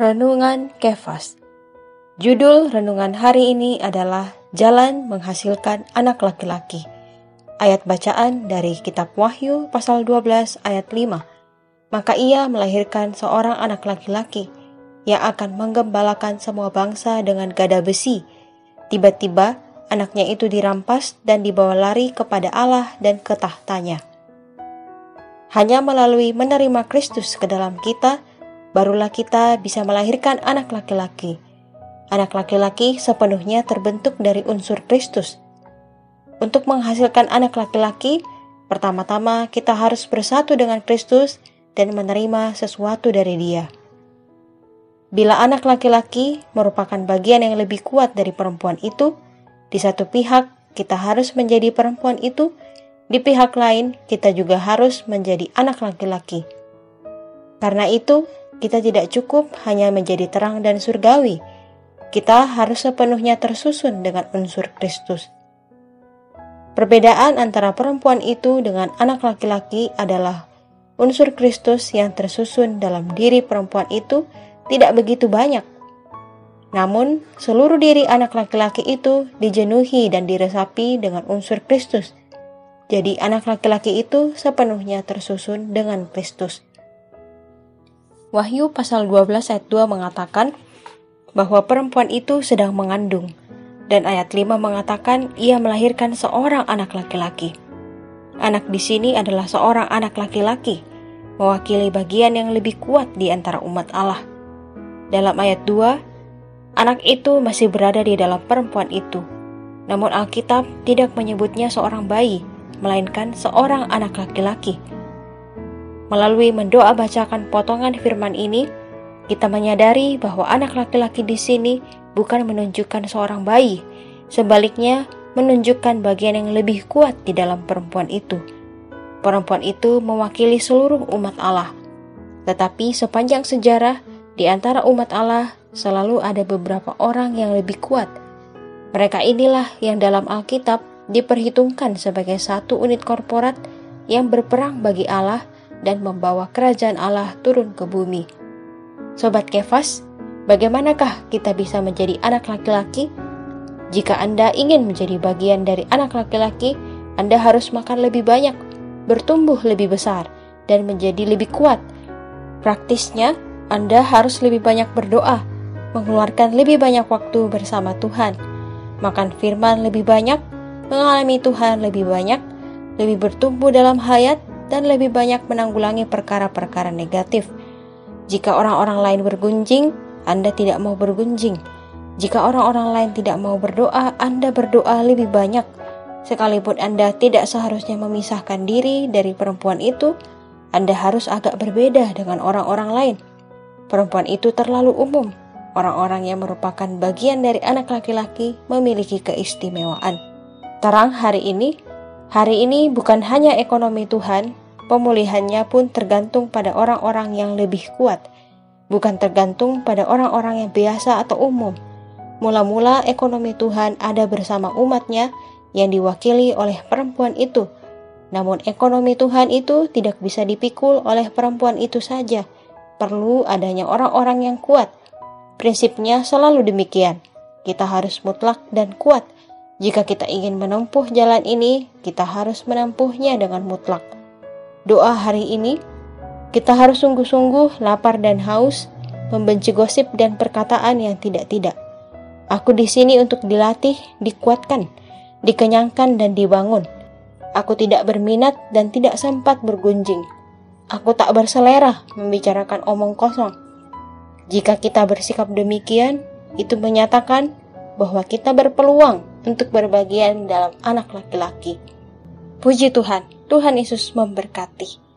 Renungan Kefas Judul renungan hari ini adalah Jalan Menghasilkan Anak Laki-Laki. Ayat bacaan dari kitab Wahyu pasal 12 ayat 5. Maka ia melahirkan seorang anak laki-laki yang akan menggembalakan semua bangsa dengan gada besi. Tiba-tiba anaknya itu dirampas dan dibawa lari kepada Allah dan ke tahtanya. Hanya melalui menerima Kristus ke dalam kita, barulah kita bisa melahirkan anak laki-laki. Anak laki-laki sepenuhnya terbentuk dari unsur Kristus. Untuk menghasilkan anak laki-laki, pertama-tama kita harus bersatu dengan Kristus dan menerima sesuatu dari Dia. Bila anak laki-laki merupakan bagian yang lebih kuat dari perempuan itu, di satu pihak kita harus menjadi perempuan itu di pihak lain, kita juga harus menjadi anak laki-laki. Karena itu, kita tidak cukup hanya menjadi terang dan surgawi. Kita harus sepenuhnya tersusun dengan unsur Kristus. Perbedaan antara perempuan itu dengan anak laki-laki adalah unsur Kristus yang tersusun dalam diri perempuan itu tidak begitu banyak. Namun, seluruh diri anak laki-laki itu dijenuhi dan diresapi dengan unsur Kristus jadi anak laki-laki itu sepenuhnya tersusun dengan Kristus. Wahyu pasal 12 ayat 2 mengatakan bahwa perempuan itu sedang mengandung dan ayat 5 mengatakan ia melahirkan seorang anak laki-laki. Anak di sini adalah seorang anak laki-laki, mewakili bagian yang lebih kuat di antara umat Allah. Dalam ayat 2, anak itu masih berada di dalam perempuan itu. Namun Alkitab tidak menyebutnya seorang bayi, melainkan seorang anak laki-laki. Melalui mendoa bacakan potongan firman ini, kita menyadari bahwa anak laki-laki di sini bukan menunjukkan seorang bayi, sebaliknya menunjukkan bagian yang lebih kuat di dalam perempuan itu. Perempuan itu mewakili seluruh umat Allah. Tetapi sepanjang sejarah, di antara umat Allah selalu ada beberapa orang yang lebih kuat. Mereka inilah yang dalam Alkitab diperhitungkan sebagai satu unit korporat yang berperang bagi Allah dan membawa kerajaan Allah turun ke bumi. Sobat Kefas, bagaimanakah kita bisa menjadi anak laki-laki? Jika Anda ingin menjadi bagian dari anak laki-laki, Anda harus makan lebih banyak, bertumbuh lebih besar, dan menjadi lebih kuat. Praktisnya, Anda harus lebih banyak berdoa, mengeluarkan lebih banyak waktu bersama Tuhan, makan firman lebih banyak, mengalami Tuhan lebih banyak, lebih bertumbuh dalam hayat, dan lebih banyak menanggulangi perkara-perkara negatif. Jika orang-orang lain bergunjing, Anda tidak mau bergunjing. Jika orang-orang lain tidak mau berdoa, Anda berdoa lebih banyak. Sekalipun Anda tidak seharusnya memisahkan diri dari perempuan itu, Anda harus agak berbeda dengan orang-orang lain. Perempuan itu terlalu umum. Orang-orang yang merupakan bagian dari anak laki-laki memiliki keistimewaan terang hari ini, hari ini bukan hanya ekonomi Tuhan, pemulihannya pun tergantung pada orang-orang yang lebih kuat, bukan tergantung pada orang-orang yang biasa atau umum. Mula-mula ekonomi Tuhan ada bersama umatnya yang diwakili oleh perempuan itu. Namun ekonomi Tuhan itu tidak bisa dipikul oleh perempuan itu saja. Perlu adanya orang-orang yang kuat. Prinsipnya selalu demikian. Kita harus mutlak dan kuat jika kita ingin menempuh jalan ini, kita harus menempuhnya dengan mutlak. Doa hari ini, kita harus sungguh-sungguh lapar dan haus, membenci gosip dan perkataan yang tidak-tidak. Aku di sini untuk dilatih, dikuatkan, dikenyangkan, dan dibangun. Aku tidak berminat dan tidak sempat bergunjing. Aku tak berselera membicarakan omong kosong. Jika kita bersikap demikian, itu menyatakan bahwa kita berpeluang untuk berbagian dalam anak laki-laki. Puji Tuhan, Tuhan Yesus memberkati.